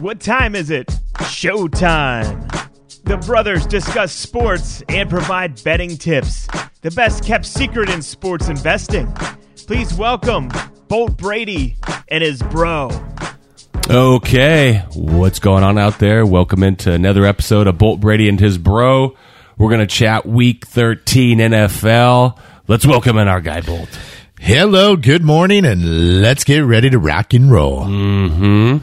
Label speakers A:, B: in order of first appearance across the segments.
A: What time is it? Showtime. The brothers discuss sports and provide betting tips. The best kept secret in sports investing. Please welcome Bolt Brady and his bro.
B: Okay, what's going on out there? Welcome into another episode of Bolt Brady and his bro. We're going to chat week 13 NFL. Let's welcome in our guy Bolt.
C: Hello, good morning, and let's get ready to rock and roll.
B: Mm.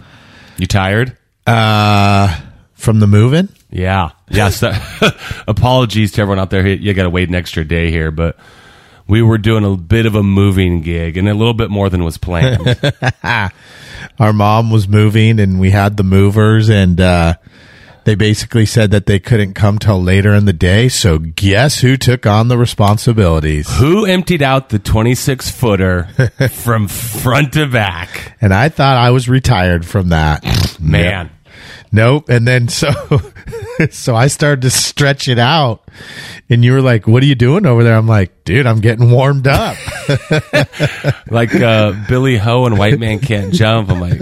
B: You tired?
C: Uh, from the moving?
B: Yeah. Yes. apologies to everyone out there. You got to wait an extra day here, but we were doing a bit of a moving gig and a little bit more than was planned.
C: Our mom was moving, and we had the movers, and uh, they basically said that they couldn't come till later in the day. So, guess who took on the responsibilities?
B: Who emptied out the 26 footer from front to back?
C: And I thought I was retired from that.
B: Man.
C: Nope. And then so so I started to stretch it out and you were like, What are you doing over there? I'm like, dude, I'm getting warmed up.
B: like uh, Billy Ho and White Man Can't Jump. I'm like,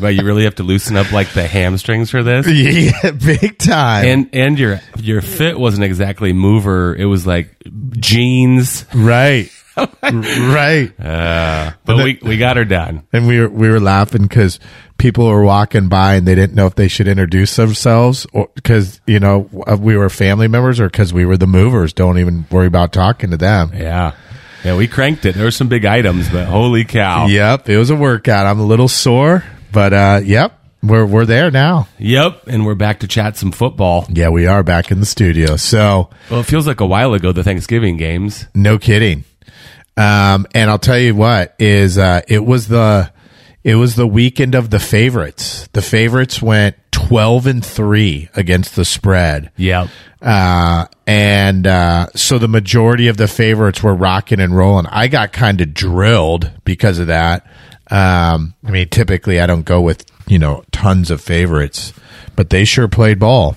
B: but you really have to loosen up like the hamstrings for this?
C: yeah, big time.
B: And and your your fit wasn't exactly mover. It was like jeans.
C: right. Right.
B: Uh, but we, we got her done.
C: And we were we were laughing because people were walking by and they didn't know if they should introduce themselves or because you know we were family members or because we were the movers. Don't even worry about talking to them.
B: Yeah. Yeah, we cranked it. There were some big items, but holy cow.
C: Yep, it was a workout. I'm a little sore, but uh, yep, we're we're there now.
B: Yep, and we're back to chat some football.
C: Yeah, we are back in the studio. So,
B: well, it feels like a while ago the Thanksgiving games.
C: No kidding. Um, and I'll tell you what is uh, it was the it was the weekend of the favorites. The favorites went twelve and three against the spread.
B: Yep.
C: Uh, and uh, so the majority of the favorites were rocking and rolling. I got kind of drilled because of that. Um, I mean, typically I don't go with you know tons of favorites, but they sure played ball.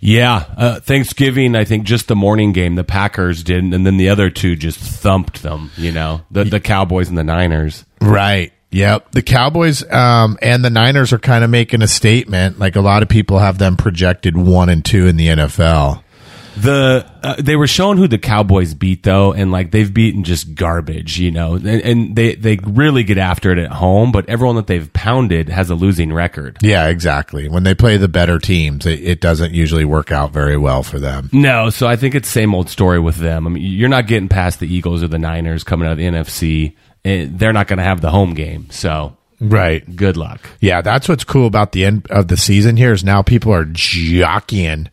B: Yeah, uh, Thanksgiving. I think just the morning game, the Packers didn't, and then the other two just thumped them. You know, the the Cowboys and the Niners.
C: Right. Yep. The Cowboys um, and the Niners are kind of making a statement. Like a lot of people have them projected one and two in the NFL.
B: The uh, they were showing who the Cowboys beat though, and like they've beaten just garbage, you know, and, and, they they really get after it at home. But everyone that they've pounded has a losing record.
C: Yeah, exactly. When they play the better teams, it, it doesn't usually work out very well for them.
B: No, so I think it's same old story with them. I mean, you're not getting past the Eagles or the Niners coming out of the NFC. And they're not going to have the home game, so
C: Right.
B: Good luck.
C: Yeah, that's what's cool about the end of the season here is now people are jockeying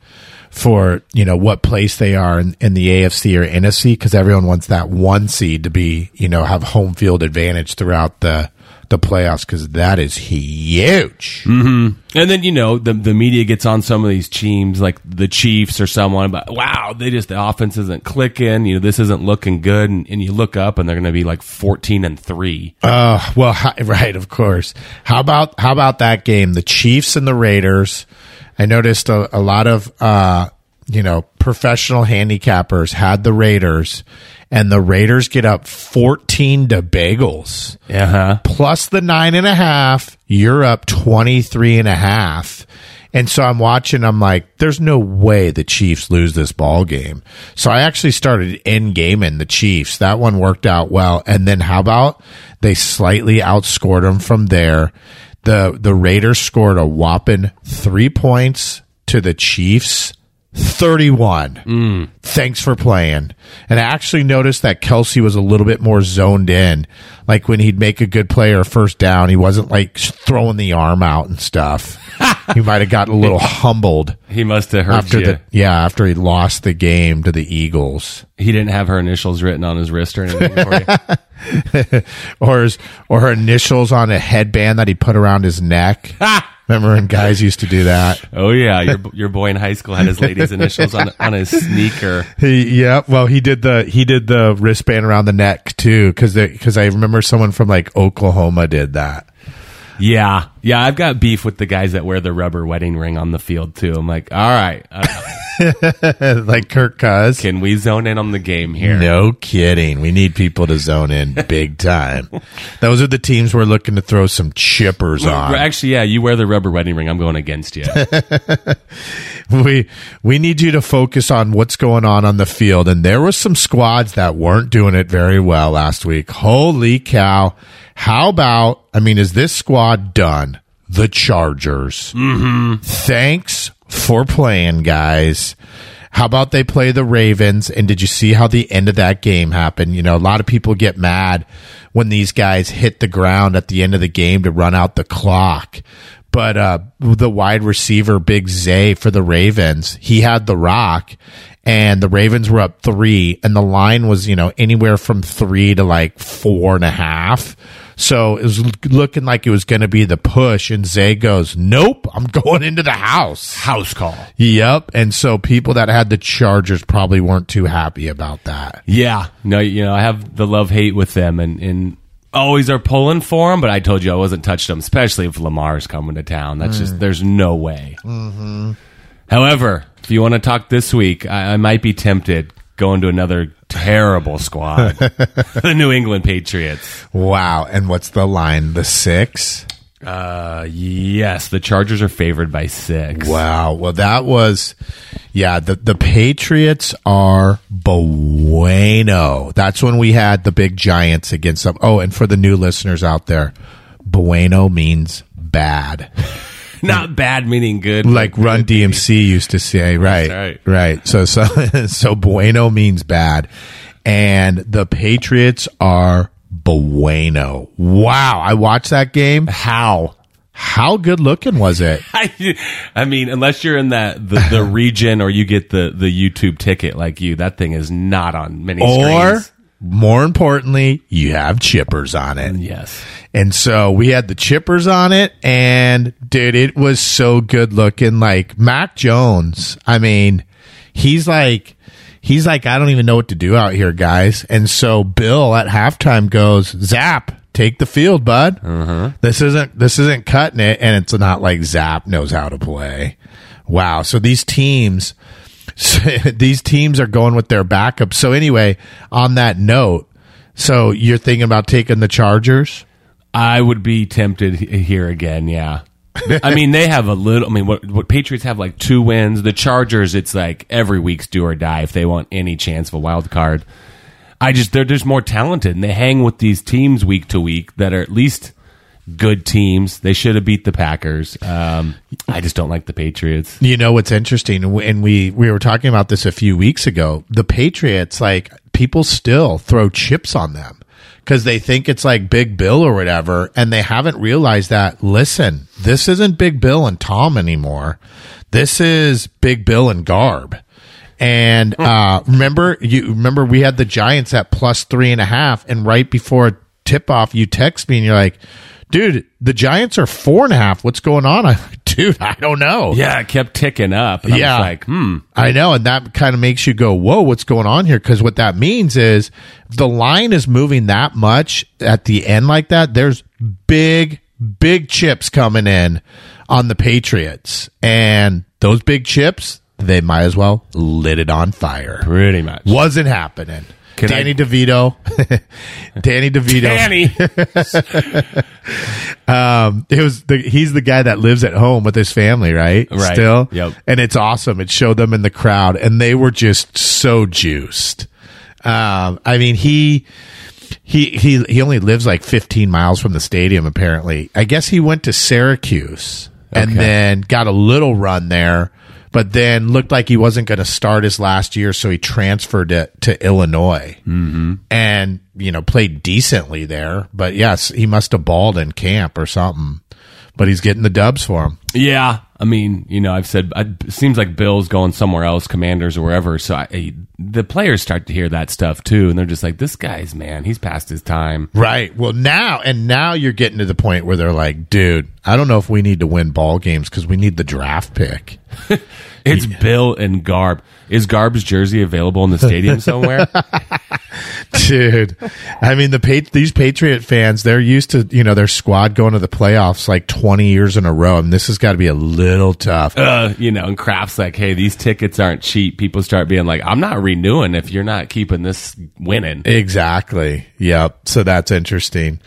C: for you know what place they are in, in the AFC or NFC because everyone wants that one seed to be you know have home field advantage throughout the the playoffs because that is huge.
B: Mm-hmm. And then you know the the media gets on some of these teams like the Chiefs or someone, but wow, they just the offense isn't clicking. You know this isn't looking good, and, and you look up and they're going to be like fourteen and three.
C: Uh, well, right, of course. How about how about that game? The Chiefs and the Raiders. I noticed a, a lot of uh, you know professional handicappers had the Raiders, and the Raiders get up fourteen to bagels.
B: Uh-huh.
C: Plus the nine and a half, you're up 23 and. And so I'm watching, I'm like, there's no way the Chiefs lose this ball game. So I actually started in gaming the Chiefs. That one worked out well. And then how about they slightly outscored them from there? The the Raiders scored a whopping three points to the Chiefs 31.
B: Mm.
C: Thanks for playing. And I actually noticed that Kelce was a little bit more zoned in. Like when he'd make a good play or first down, he wasn't like throwing the arm out and stuff. he might have gotten a little humbled.
B: He must have heard
C: after
B: you.
C: the yeah after he lost the game to the Eagles.
B: He didn't have her initials written on his wrist or anything.
C: or his or her initials on a headband that he put around his neck. Remember when guys used to do that?
B: Oh yeah, your your boy in high school had his lady's initials on on his sneaker.
C: He, yeah, well, he did the he did the wristband around the neck too, because because I remember someone from like Oklahoma did that.
B: Yeah, yeah, I've got beef with the guys that wear the rubber wedding ring on the field too. I'm like, all right, uh,
C: like Kirk Cuz.
B: Can we zone in on the game here?
C: No kidding. We need people to zone in big time. Those are the teams we're looking to throw some chippers on.
B: Actually, yeah, you wear the rubber wedding ring. I'm going against you.
C: We we need you to focus on what's going on on the field. And there were some squads that weren't doing it very well last week. Holy cow! How about? I mean, is this squad done? The Chargers. Mm-hmm. Thanks for playing, guys. How about they play the Ravens? And did you see how the end of that game happened? You know, a lot of people get mad when these guys hit the ground at the end of the game to run out the clock. But uh, the wide receiver, Big Zay for the Ravens, he had the rock, and the Ravens were up three, and the line was, you know, anywhere from three to like four and a half. So it was looking like it was going to be the push, and Zay goes, "Nope, I'm going into the house."
B: House call.
C: Yep. And so people that had the Chargers probably weren't too happy about that.
B: Yeah, no, you know, I have the love hate with them, and and always are pulling for them. But I told you I wasn't touching them, especially if Lamar's coming to town. That's just mm. there's no way. Mm-hmm. However, if you want to talk this week, I, I might be tempted going to another terrible squad, the New England Patriots.
C: Wow. And what's the line? The six?
B: Uh, yes, the Chargers are favored by six.
C: Wow. Well, that was, yeah, the, the Patriots are bueno. That's when we had the big Giants against them. Oh, and for the new listeners out there, bueno means bad.
B: Not bad meaning good,
C: like Run DMC used to say, right,
B: right.
C: right. So, so, so bueno means bad, and the Patriots are bueno. Wow, I watched that game.
B: How?
C: How good looking was it?
B: I, I mean, unless you're in that the, the region or you get the the YouTube ticket like you, that thing is not on many
C: Or
B: screens.
C: more importantly, you have chippers on it.
B: Yes.
C: And so we had the chippers on it, and dude, it was so good looking. Like Mac Jones, I mean, he's like, he's like, I don't even know what to do out here, guys. And so Bill at halftime goes, Zap, take the field, bud. Uh-huh. This isn't this isn't cutting it, and it's not like Zap knows how to play. Wow. So these teams, these teams are going with their backup. So anyway, on that note, so you're thinking about taking the Chargers?
B: I would be tempted here again. Yeah. I mean, they have a little. I mean, what what Patriots have like two wins. The Chargers, it's like every week's do or die if they want any chance of a wild card. I just they're just more talented, and they hang with these teams week to week that are at least good teams. They should have beat the Packers. Um, I just don't like the Patriots.
C: You know what's interesting, and we we were talking about this a few weeks ago. The Patriots, like people, still throw chips on them because they think it's like Big Bill or whatever, and they haven't realized that. Listen, this isn't Big Bill and Tom anymore. This is Big Bill and Garb. And uh, remember, you remember we had the Giants at plus three and a half, and right before tip off, you text me and you're like, "Dude, the Giants are four and a half. What's going on?" I, dude, I don't know.
B: Yeah, it kept ticking up. And
C: Yeah.
B: I was like, hmm.
C: I know, and that kind of makes you go, "Whoa, what's going on here?" Because what that means is the line is moving that much at the end like that. There's big, big chips coming in on the Patriots, and those big chips, they might as well lit it on fire.
B: Pretty much.
C: Wasn't happening.
B: Can
C: Danny
B: I-
C: DeVito, Danny DeVito.
B: Danny.
C: Um, it was the he's the guy that lives at home with his family, right?
B: Right.
C: Still,
B: Yep.
C: And it's awesome. It showed them in the crowd, and they were just so juiced. Um, I mean, he he he he only lives like 15 miles from the stadium. Apparently, I guess he went to Syracuse and
B: Okay.
C: then got a little run there, but then looked like he wasn't going to start his last year, so he transferred it to Illinois mm-hmm. and you know played decently there. But yes, he must have balled in camp or something. But he's getting the dubs for him.
B: Yeah, I mean, you know, I've said it seems like Bill's going somewhere else, Commanders or wherever. So I, I- the players start to hear that stuff too, and they're just like, "This guy's man, he's past his time."
C: Right. Well, now and now you're getting to the point where they're like, dude, I don't know if we need to win ball games because we need the draft pick.
B: It's Bill and Garb. Is Garb's jersey available in the stadium somewhere?
C: dude. I mean, the these Patriot fans, they're used to you know their squad going to the playoffs like twenty years in a row, and this has got to be a little tough.
B: Uh, you know, and Kraft's like, hey, these tickets aren't cheap. People start being like, I'm not renewing if you're not keeping this winning.
C: Exactly. Yep. So that's interesting.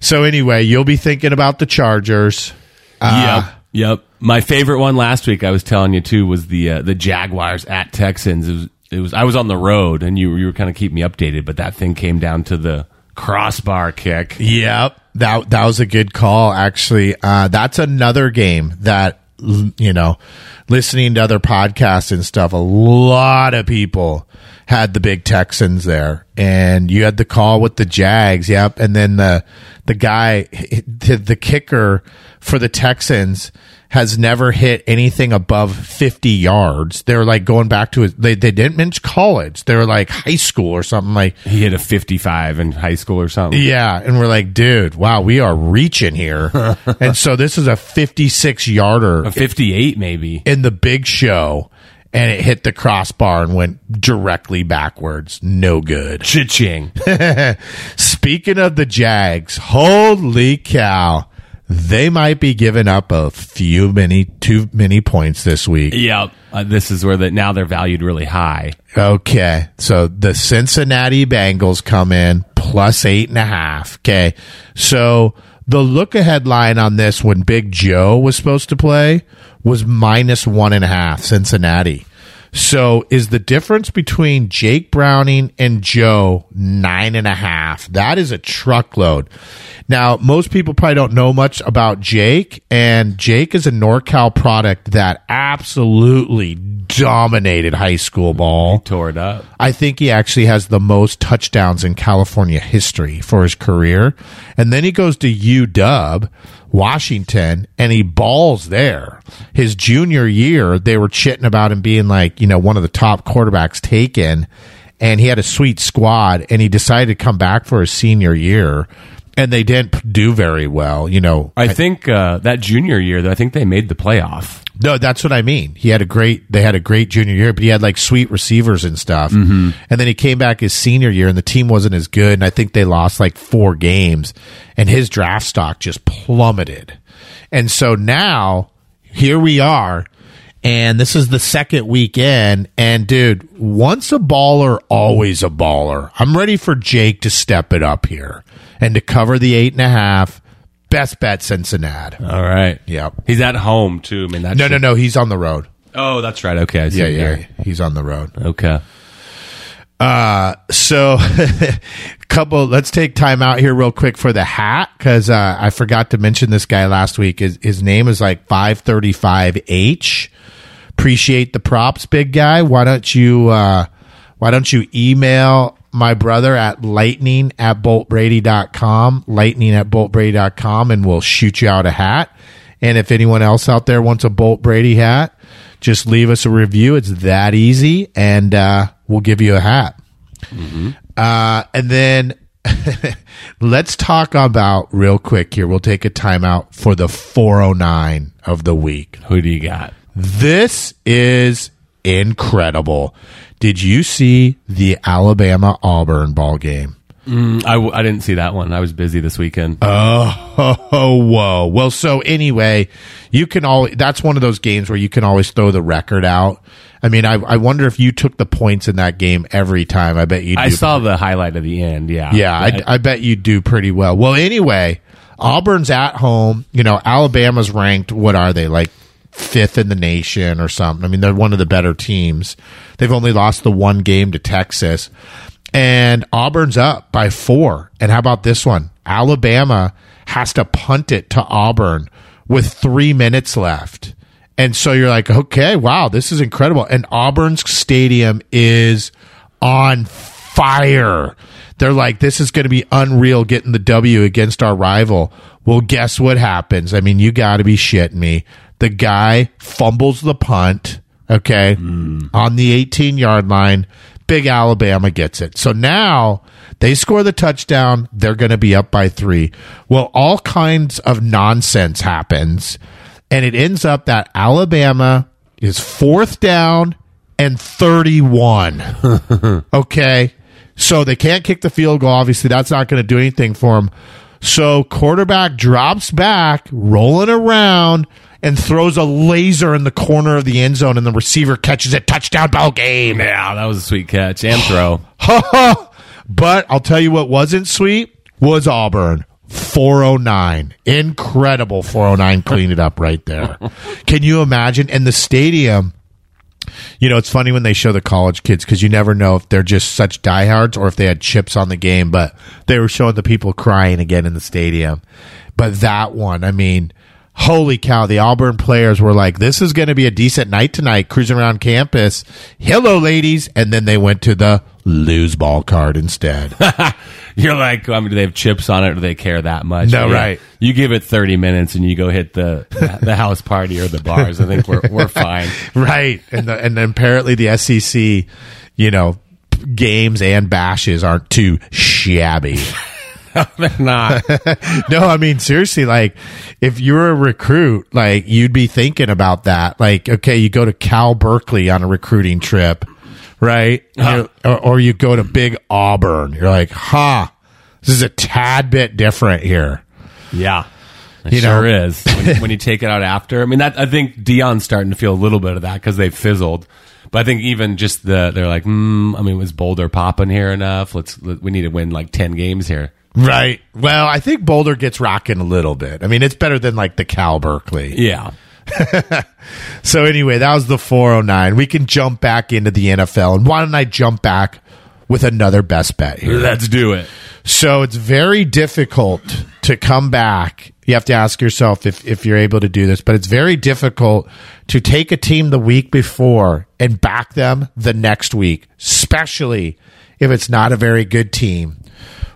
C: So anyway, you'll be thinking about the Chargers. Uh,
B: yep. Yep. My favorite one last week, I was telling you too, was the uh, the Jaguars at Texans. It was, it was I was on the road, and you you were kind of keeping me updated, but that thing came down to the crossbar kick.
C: Yep. That that was a good call. Actually, uh, that's another game that you know, listening to other podcasts and stuff. A lot of people had the big Texans there, and you had the call with the Jags. Yep, and then the the guy, the, the kicker for the Texans has never hit anything above 50 yards. They're like going back to his, they, they didn't mention college. They were like high school or something like,
B: He hit a 55 in high school or something.
C: yeah. And we're like, dude, wow, we are reaching here. and so this is a 56 yarder
B: A 58 maybe.
C: in the big show and it hit the crossbar and went directly backwards. No good.
B: Cha-ching.
C: Speaking of the Jags, holy cow. They might be giving up a few many too many points this week.
B: yep. Uh, this is where the, now they're valued really high.
C: Okay. So the Cincinnati Bengals come in plus eight and a half. Okay. So the look ahead line on this when Big Joe was supposed to play was minus one and a half Cincinnati. So is the difference between Jake Browning and Joe nine and a half? That is a truckload. Now, most people probably don't know much about Jake, and Jake is a NorCal product that absolutely dominated high school ball.
B: Tore it up.
C: I think he actually has the most touchdowns in California history for his career. And then he goes to UW, Washington, and he balls there. His junior year, they were chitting about him being like, you know, one of the top quarterbacks taken. And he had a sweet squad, and he decided to come back for his senior year. And they didn't do very well, you know.
B: I think uh, that junior year, I think they made the playoff.
C: No, that's what I mean. He had a great, they had a great junior year, but he had like sweet receivers and stuff. Mm-hmm. And then he came back his senior year and the team wasn't as good. And I think they lost like four games and his draft stock just plummeted. And so now here we are. And this is the second weekend. And dude, once a baller, always a baller. I'm ready for Jake to step it up here and to cover the eight and a half. Best bet Cincinnati.
B: All right.
C: Yep.
B: He's at home too. I mean, that
C: No, no, no. He's on the road.
B: Oh, that's right. Okay. I see
C: Yeah, yeah.
B: here.
C: He's on the road.
B: Okay.
C: So, couple. Let's take time out here real quick for the hat because uh, I forgot to mention this guy last week. His, his name is like five thirty five H. Appreciate the props, big guy. Why don't you? Uh, why don't you email my brother at lightning at boltbrady.com, lightning at boltbrady.com, and we'll shoot you out a hat. And if anyone else out there wants a Bolt Brady hat, just leave us a review. It's that easy, and uh, we'll give you a hat. Uh, and then let's talk about real quick here. We'll take a timeout for the 409 of the week.
B: Who do you got?
C: This is incredible. Did you see the Alabama Auburn ball game?
B: Mm, I, w- I didn't see that one. I was busy this weekend.
C: Oh, whoa. Well, so anyway, you can all, that's one of those games where you can always throw the record out. I mean, I, I wonder if you took the points in that game every time. I bet you
B: I saw the highlight of the end. Yeah.
C: Yeah, I, I bet you do pretty well. Well, anyway, Auburn's at home. You know, Alabama's ranked. What are they like? Fifth in the nation or something. I mean, they're one of the better teams. They've only lost the one game to Texas, and Auburn's up by four. And how about this one? Alabama has to punt it to Auburn with three minutes left. And so you're like, okay, wow, this is incredible. And Auburn's stadium is on fire. They're like, this is going to be unreal getting the W against our rival. Well, guess what happens? I mean, you got to be shitting me. The guy fumbles the punt, okay, on the 18 yard line. Big Alabama gets it. So now they score the touchdown. They're going to be up by three. Well, all kinds of nonsense happens. And it ends up that Alabama is fourth down and 31. okay. So they can't kick the field goal. Obviously, that's not going to do anything for them. So quarterback drops back, rolling around, and throws a laser in the corner of the end zone, and the receiver catches it. Touchdown ball game.
B: Yeah, that was a sweet catch and throw.
C: but I'll tell you what wasn't sweet was Auburn. 409. Incredible 409 clean it up right there. Can you imagine? And the stadium, you know, it's funny when they show the college kids because you never know if they're just such diehards or if they had chips on the game, but they were showing the people crying again in the stadium. But that one, I mean, holy cow, the Auburn players were like, this is going to be a decent night tonight, cruising around campus. Hello, ladies. And then they went to the lose ball card instead.
B: You're like, I mean, do they have chips on it or do they care that much?
C: No,
B: Yeah.
C: right.
B: You give it 30 minutes and you go hit the the house party or the bars. I think we're we're fine.
C: right and the, and apparently the SEC you know games and bashes aren't too shabby
B: They're not.
C: no i mean seriously like if you're a recruit like you'd be thinking about that like okay you go to cal berkeley on a recruiting trip right You're- or, or you go to big auburn you're like huh this is a tad bit different here
B: Yeah. It
C: You
B: sure
C: know?
B: is. When, when you take it out after. I mean, that I think Deion's starting to feel a little bit of that because they fizzled. But I think even just the they're like, mm, I mean, was Boulder popping here enough? Let's let, we need to win like ten games here.
C: Right well i think boulder gets rocking a little bit i mean it's better than like the cal berkeley
B: Yeah.
C: So anyway, that was the 409. We can jump back into the NFL. And why don't I jump back with another best bet here?
B: Let's do it.
C: So it's very difficult to come back. You have to ask yourself if, if you're able to do this, but it's very difficult to take a team the week before and back them the next week, especially if it's not a very good team.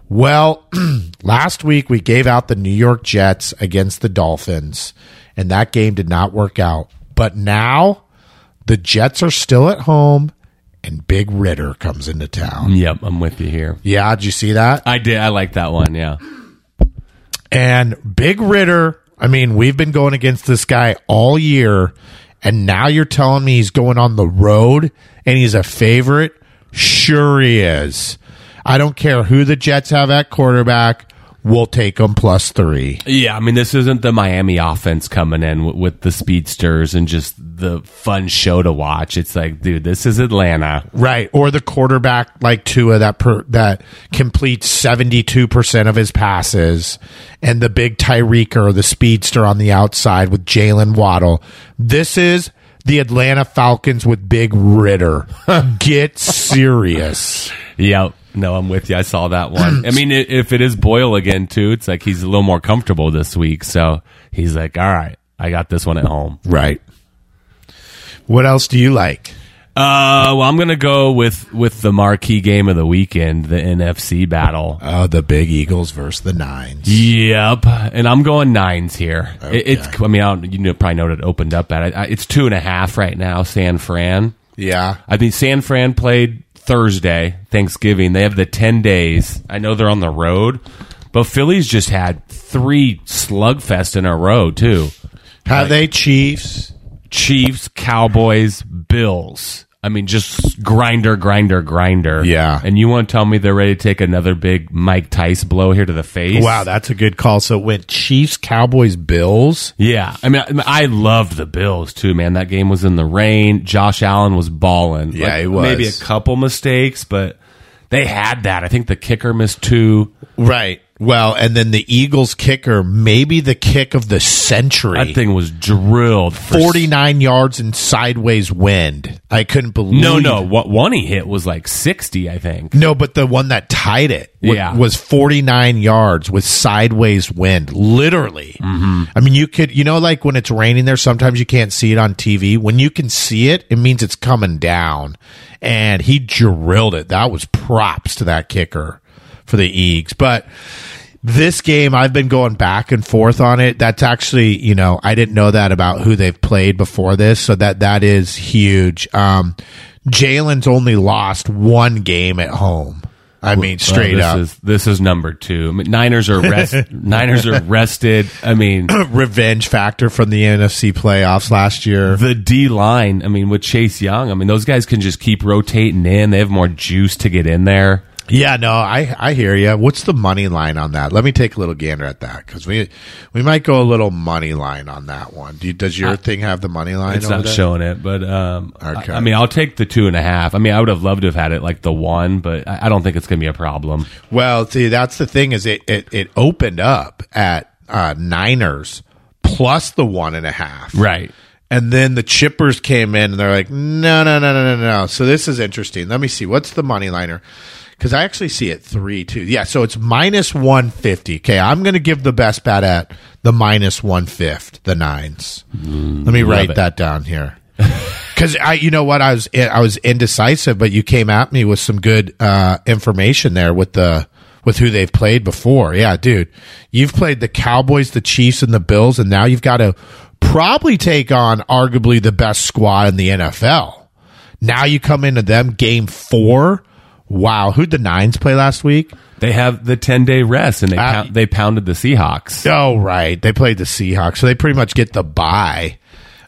C: Well, last week we gave out the New York Jets against the Dolphins, and that game did not work out. But now the Jets are still at home, and Big Ridder comes into town.
B: Yep, I'm with you here.
C: Yeah, did you see that?
B: I did. I like that one. Yeah.
C: And Big Ridder, I mean, we've been going against this guy all year, and now you're telling me he's going on the road and he's a favorite? Sure he is. I don't care who the Jets have at quarterback. We'll take them plus three.
B: Yeah, I mean, this isn't the Miami offense coming in with, with the speedsters and just the fun show to watch. It's like, dude, this is Atlanta.
C: Right. Or the quarterback like Tua that per, that completes 72% of his passes and the big Tyreek or the speedster on the outside with Jaylen Waddle. This is the Atlanta Falcons with Big Ridder. Get serious.
B: Yep. No, I'm with you. I saw that one. I mean, if it is Boyle again too, it's like he's a little more comfortable this week. So he's like, all right, I got this one at home.
C: Right. What else do you like?
B: Uh, well, I'm gonna go with with the marquee game of the weekend, the NFC battle.
C: Oh, the Big Eagles versus the Nines.
B: Yep, and I'm going nines here. It, it's, I mean, I you know, probably know what it opened up at. I, it's two and a half right now. San Fran.
C: Yeah.
B: I think San Fran played Thursday, Thanksgiving. They have the 10 days. I know they're on the road, but Philly's just had three slugfest in a row, too.
C: Have they Chiefs?
B: Chiefs, Cowboys, Bills. I mean, just grinder, grinder, grinder.
C: Yeah.
B: And you want to tell me they're ready to take another big Mike Tice blow here to the face?
C: Wow, that's a good call. So it went Chiefs, Cowboys, Bills.
B: Yeah, I mean, I, I loved the Bills too, man. That game was in the rain. Josh Allen was balling.
C: Yeah, he was.
B: Maybe a couple mistakes, but they had that. I think the kicker missed two.
C: Right. Well, and then the Eagles kicker, maybe the kick of the century.
B: That thing was drilled. for-
C: 49 yards in sideways wind. I couldn't believe
B: No, no. What one he hit was like sixty, I think.
C: No, but the one that tied it wa-
B: Yeah.
C: was 49 yards with sideways wind, literally. Mm-hmm. I mean, you could, you know, like when it's raining there, sometimes you can't see it on TV. When you can see it, it means it's coming down. And he drilled it. That was props to that kicker for the Eags. But this game, I've been going back and forth on it. That's actually, you know, I didn't know that about who they've played before this, so that that is huge. Um, Jalen's only lost one game at home. I mean, straight
B: Well,
C: up
B: this is this is number two. I mean, Niners are rest, Niners are rested. I mean,
C: revenge factor from the NFC playoffs last year.
B: the D line. I mean, with Chase Young, I mean, those guys can just keep rotating in. They have more juice to get in there.
C: Yeah, no, I I hear you. What's the money line on that? Let me take a little gander at that because we we might go a little money line on that one. Do you, does your thing have the money line?
B: It's not
C: there?
B: showing it, but um,
C: Okay.
B: I, I mean, I'll take the two and a half. I mean, I would have loved to have had it like the one, but I, I don't think it's going to be a problem.
C: Well, see, that's the thing is it it, it opened up at uh, Niners plus the one and a half,
B: Right.
C: And then the chippers came in and they're like, no, no, no, no, no, no. So this is interesting. Let me see. What's the money liner? Because I actually see it three, two. Yeah. So it's minus 150. Okay. I'm going to give the best bet at the minus one fifth, the nines. Let me write
B: it.
C: that down here. Because I, you know what, I was I was indecisive, but you came at me with some good uh, information there with the with who they've played before. Yeah, dude, you've played the Cowboys, the Chiefs, and the Bills, and now you've got to probably take on arguably the best squad in the NFL. Now you come into them game four. Wow, who'd the Nines play last week?
B: They have the 10 day rest and they,
C: Uh,
B: pound, they pounded the Seahawks.
C: Oh, right, they played the Seahawks, so they pretty much get the bye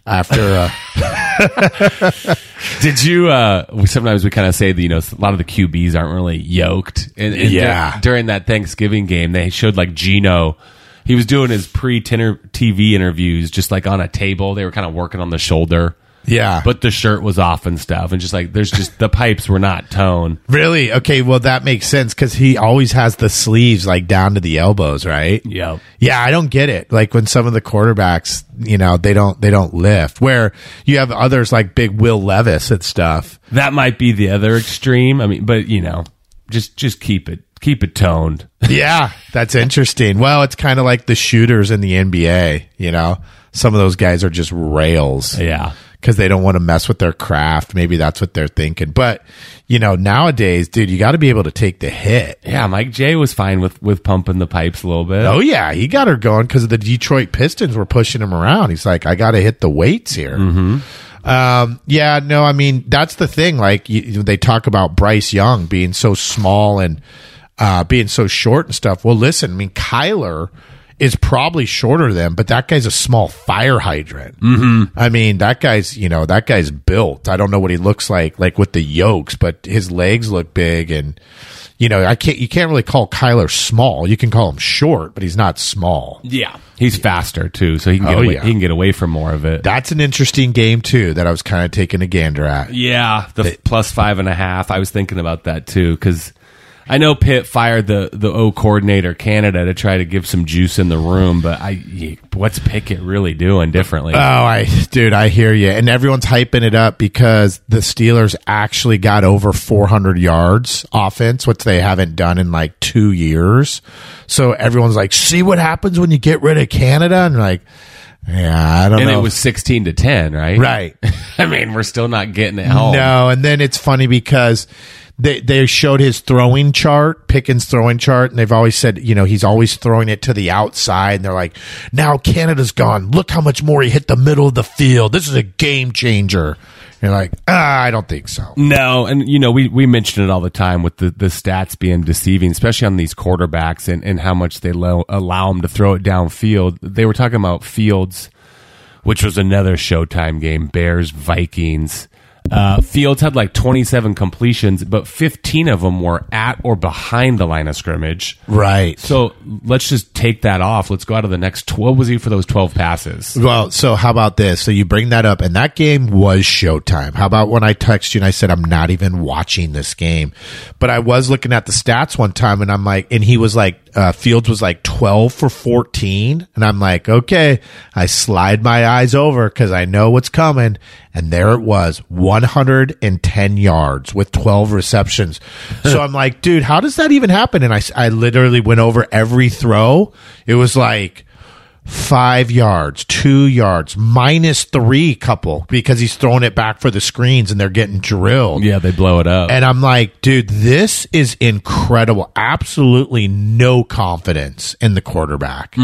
C: after. Uh,
B: Did you, uh, sometimes we kind of say that, you know, a lot of the QBs aren't really yoked. And, and
C: Yeah.
B: dur- during that Thanksgiving game, they showed like Geno. He was doing his pre TV interviews just like on a table. They were kind of working on the shoulder.
C: Yeah,
B: But the shirt was off and stuff. And just like, there's just, the pipes were not toned.
C: Really? Okay, well that makes sense because he always has the sleeves like down to the elbows, right?
B: Yep.
C: Yeah, I don't get it. Like when some of the quarterbacks, you know, they don't they don't lift. Where you have others like Big Will Levis and stuff.
B: That might be the other extreme. I mean, but you know, just, just keep it, keep it toned.
C: Yeah, that's interesting. Well, it's kind of like the shooters in the NBA. You know, some of those guys are just rails.
B: Yeah.
C: Because they don't want to mess with their craft. Maybe that's what they're thinking. But you know, nowadays, dude, you got to be able to take the hit.
B: Yeah. Mike J was fine with, with pumping the pipes a little bit.
C: Oh yeah, he got her going because the Detroit Pistons were pushing him around. He's like, I got to hit the weights here. Um, yeah, no, I mean that's the thing. Like you, they talk about Bryce Young being so small and uh, being so short and stuff. Well, listen, I mean Kyler is probably shorter than, but that guy's a small fire hydrant. Mm-hmm. I mean that guy's you know that guy's built. I don't know what he looks like like with the yokes, but his legs look big and. You know, I can't. You can't really call Kyler small. You can call him short, but he's not small.
B: Yeah. He's faster too, so he can get
C: Oh,
B: away,
C: yeah.
B: he can get away from more of it.
C: That's an interesting game too. That I was kind of taking a gander at.
B: yeah, the plus five and a half. I was thinking about that too because I know Pitt fired the the O coordinator Canada to try to give some juice in the room, but I what's Pickett really doing differently?
C: Oh, I dude, I hear you. And everyone's hyping it up because the Steelers actually got over 400 yards offense, which they haven't done in like 2 years. So everyone's like, "See what happens when you get rid of Canada?" And like, yeah, I don't know.
B: and
C: know.
B: it was sixteen to ten, right?
C: right.
B: I mean, we're still not getting it home.
C: No, and then it's funny because they they showed his throwing chart, Pickett's throwing chart, and they've always said, you know, he's always throwing it to the outside. And they're like, now Canada's gone. Look how much more he hit the middle of the field. This is a game changer. You're like, ah, I don't think so.
B: No, and you know we, we mention it all the time with the, the stats being deceiving, especially on these quarterbacks and, and how much they lo- allow them to throw it downfield. They were talking about Fields, which was another Showtime game, Bears Vikings. Uh, Fields had like 27 completions, but 15 of them were at or behind the line of scrimmage.
C: Right.
B: So let's just take that off. Let's go out of the next 12. Was he for those 12 passes?
C: Well, so how about this? So you bring that up, and that game was Showtime. How about when I texted you and I said I'm not even watching this game, but I was looking at the stats one time, and I'm like, and he was like, uh, Fields was like 12 for 14, and I'm like, okay, I slide my eyes over because I know what's coming, and there it was, 110 yards with 12 receptions. so I'm like, dude, how does that even happen? And I, I literally went over every throw. It was like five yards, two yards, minus three couple because he's throwing it back for the screens and they're getting drilled.
B: Yeah, they blow it up.
C: And I'm like, dude, this is incredible. Absolutely no confidence in the quarterback.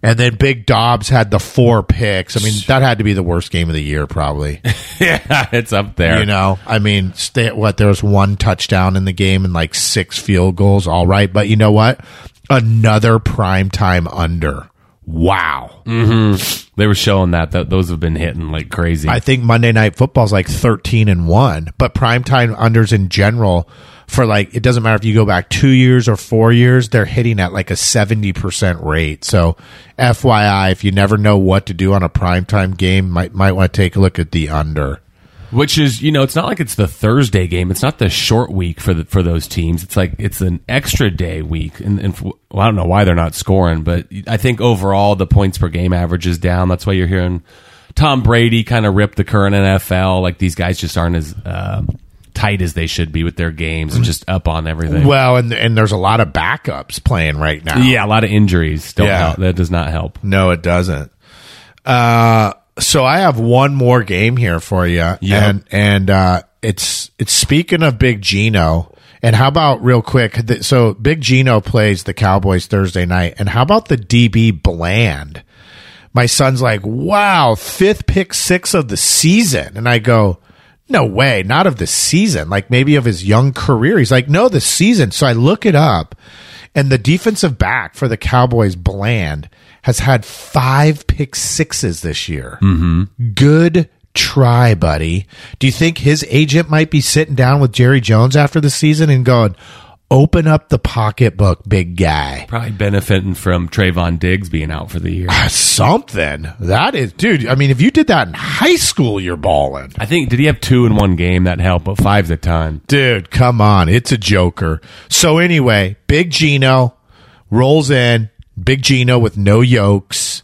C: And then Big Dobbs had the four picks. I mean, that had to be the worst game of the year, probably.
B: yeah, it's up there.
C: You know, I mean, stay, what? There was one touchdown in the game and like six field goals. All right, but you know what? Another prime time under. Wow. Mm-hmm.
B: They were showing that that those have been hitting like crazy.
C: I think Monday Night Football's like thirteen and one, but primetime unders in general for like it doesn't matter if you go back two years or four years, they're hitting at like a seventy percent rate. So, FYI, if you never know what to do on a primetime game, might might want to take a look at the under.
B: Which is, you know, it's not like it's the Thursday game. It's not the short week for the for those teams. It's like it's an extra day week, and, and well, I don't know why they're not scoring, but I think overall the points per game average is down. That's why you're hearing Tom Brady kind of rip the current NFL. Like these guys just aren't as uh, tight as they should be with their games and just up on everything.
C: Well, and and there's a lot of backups playing right now.
B: yeah, a lot of injuries. Don't
C: Yeah.
B: help. That does not help.
C: No, it doesn't. Uh, so I have one more game here for you,
B: Yeah.
C: and and uh, it's it's speaking of Big Geno. And how about real quick? So Big Geno plays the Cowboys Thursday night, and how about the DB Bland? My son's like, "Wow, fifth pick six of the season," and I go, "No way, not of the season. Like maybe of his young career." He's like, "No, the season." So I look it up, and the defensive back for the Cowboys, Bland, has had five pick sixes this year. Mm-hmm. Good try, buddy. Do you think his agent might be sitting down with Jerry Jones after the season and going, "Open up the pocketbook, big guy"?
B: Probably benefiting from Trevon Diggs being out for the year.
C: Uh, something that is, dude. I mean, if you did that in high school, you're balling,
B: I think did he have two in one game that helped, but five's a ton.
C: dude. Come on, it's a joker. So anyway, Big Geno rolls in. Big Geno with no yokes.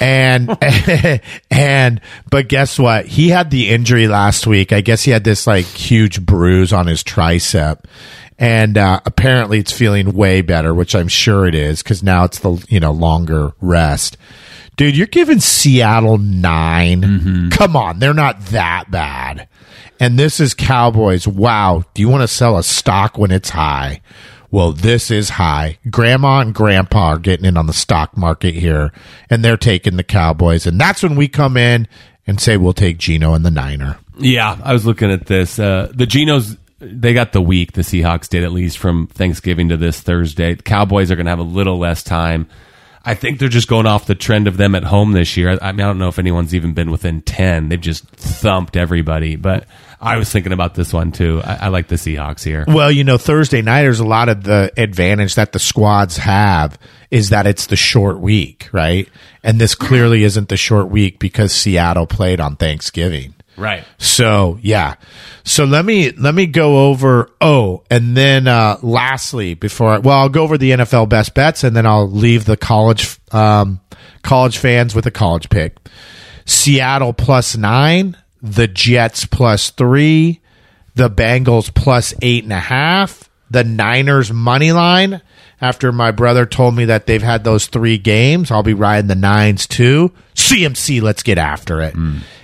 C: And and but guess what? He had the injury last week. I guess he had this like huge bruise on his tricep. And uh, apparently it's feeling way better, which I'm sure it is because now it's the you know longer rest. Dude, you're giving Seattle 9 Come on, they're not that bad. And this is Cowboys. Wow. Do you want to sell a stock when it's high? Well, this is high. Grandma and grandpa are getting in on the stock market here, and they're taking the Cowboys. And that's when we come in and say we'll take Geno and the Niner.
B: Yeah, I was looking at this. Uh, the Genos, they got the week. The Seahawks did at least from Thanksgiving to this Thursday. The Cowboys are going to have a little less time. I think they're just going off the trend of them at home this year. I, I mean, I don't know if anyone's even been within ten. They've just thumped everybody. But I was thinking about this one too. I, I like the Seahawks here.
C: Well, you know, Thursday nighters, a lot of the advantage that the squads have is that it's the short week, right? And this clearly isn't the short week because Seattle played on Thanksgiving.
B: Right.
C: So yeah. So let me let me go over oh and then uh lastly before I, well I'll go over the NFL best bets and then I'll leave the college um college fans with a college pick. Seattle plus nine, the Jets plus three, the Bengals plus eight and a half, the Niners money line. After my brother told me that they've had those three games, I'll be riding the nines too. CMC, let's get after it.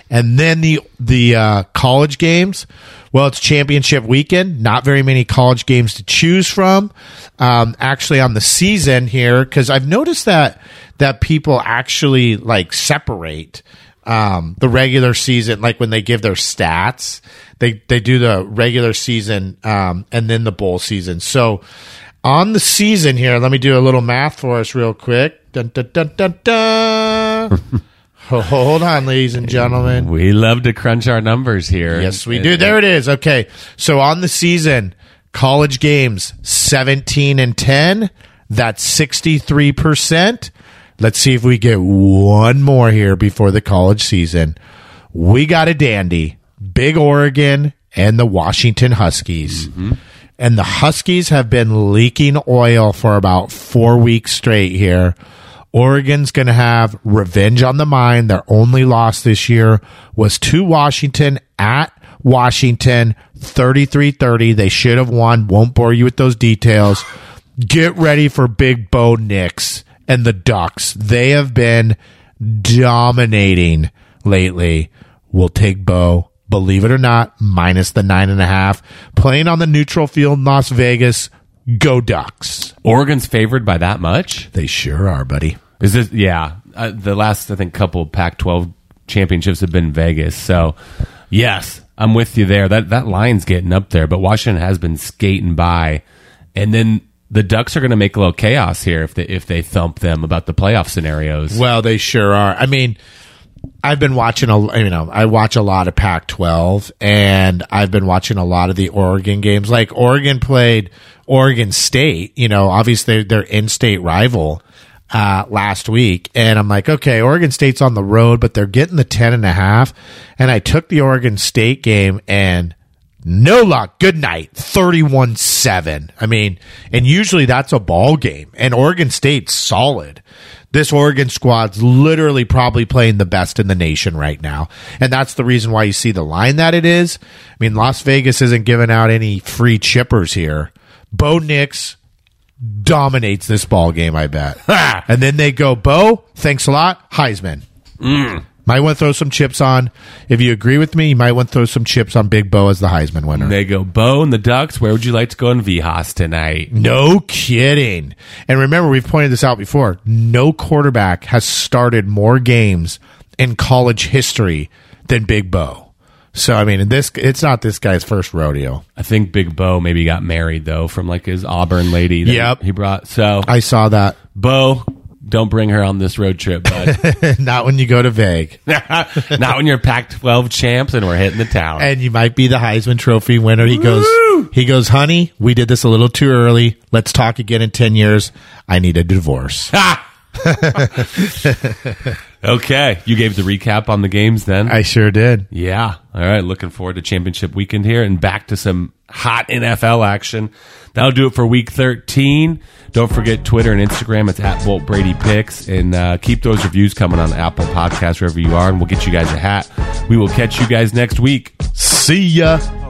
C: And then the the uh, college games. Well, it's championship weekend. Not very many college games to choose from. Um, actually, on the season here, because I've noticed that that people actually like separate um, the regular season, like when they give their stats, they they do the regular season um, and then the bowl season. So on the season here, let me do a little math for us real quick. Dun, dun, dun, dun, dun. Hold on, ladies and gentlemen.
B: We love to crunch our numbers here.
C: Yes, we do. There it is. Okay. So on the season, college games 17 and 10. That's 63%. Let's see if we get one more here before the college season. We got a dandy. Big Oregon and the Washington Huskies. Mm-hmm. And the Huskies have been leaking oil for about four weeks straight here. Oregon's going to have revenge on the mind. Their only loss this year was to Washington at Washington, 33 30. They should have won. Won't bore you with those details. Get ready for Big Bo Nix and the Ducks. They have been dominating lately. We'll take Bo, believe it or not, minus the nine and a half. Playing on the neutral field in Las Vegas. Go Ducks.
B: Oregon's favored by that much.
C: They sure are, buddy.
B: Is this? Yeah, uh, the last I think couple Pac-12 championships have been Vegas. So, yes, I'm with you there. That that line's getting up there, but Washington has been skating by, and then the Ducks are going to make a little chaos here if they if they thump them about the playoff scenarios.
C: Well, they sure are. I mean, I've been watching a you know I watch a lot of Pac-12 and I've been watching a lot of the Oregon games. Like Oregon played Oregon State, you know, obviously their in-state rival uh, last week, and I'm like, okay, Oregon State's on the road, but they're getting the ten and a half, and I took the Oregon State game and. No luck. Good night. 31 7. I mean, and usually that's a ball game. And Oregon State's solid this Oregon squad's literally probably playing the best in the nation right now. And that's the reason why you see the line that it is. I mean, Las Vegas isn't giving out any free chippers here. Bo Nix dominates this ball game, I bet. and then they go, Bo, thanks a lot. Heisman. Mm. Might want to throw some chips on. If you agree with me, you might want to throw some chips on Big Bo as the Heisman winner.
B: They go, Bo and the Ducks, where would you like to go in Vegas tonight?
C: No kidding. And remember, we've pointed this out before. No quarterback has started more games in college history than Big Bo. So I mean, this it's not this guy's first rodeo.
B: I think Big Bo maybe got married though from like his Auburn lady. That
C: Yep.
B: he brought. So
C: I saw that.
B: Bo, don't bring her on this road trip, bud.
C: not when you go to Vegas.
B: Not when you're Pac-12 champs and we're hitting the town.
C: and you might be the Heisman Trophy winner. He goes,
B: Woo!
C: he goes, honey, we did this a little too early. Let's talk again in 10 years. I need a divorce.
B: okay, you gave the recap on the games then.
C: I sure did.
B: Yeah. All right. Looking forward to championship weekend here and back to some hot NFL action. That'll do it for week 13. Don't forget Twitter and Instagram. It's at Bolt Brady Picks. And uh, keep those reviews coming on Apple Podcasts, wherever you are, and we'll get you guys a hat. We will catch you guys next week.
C: See ya.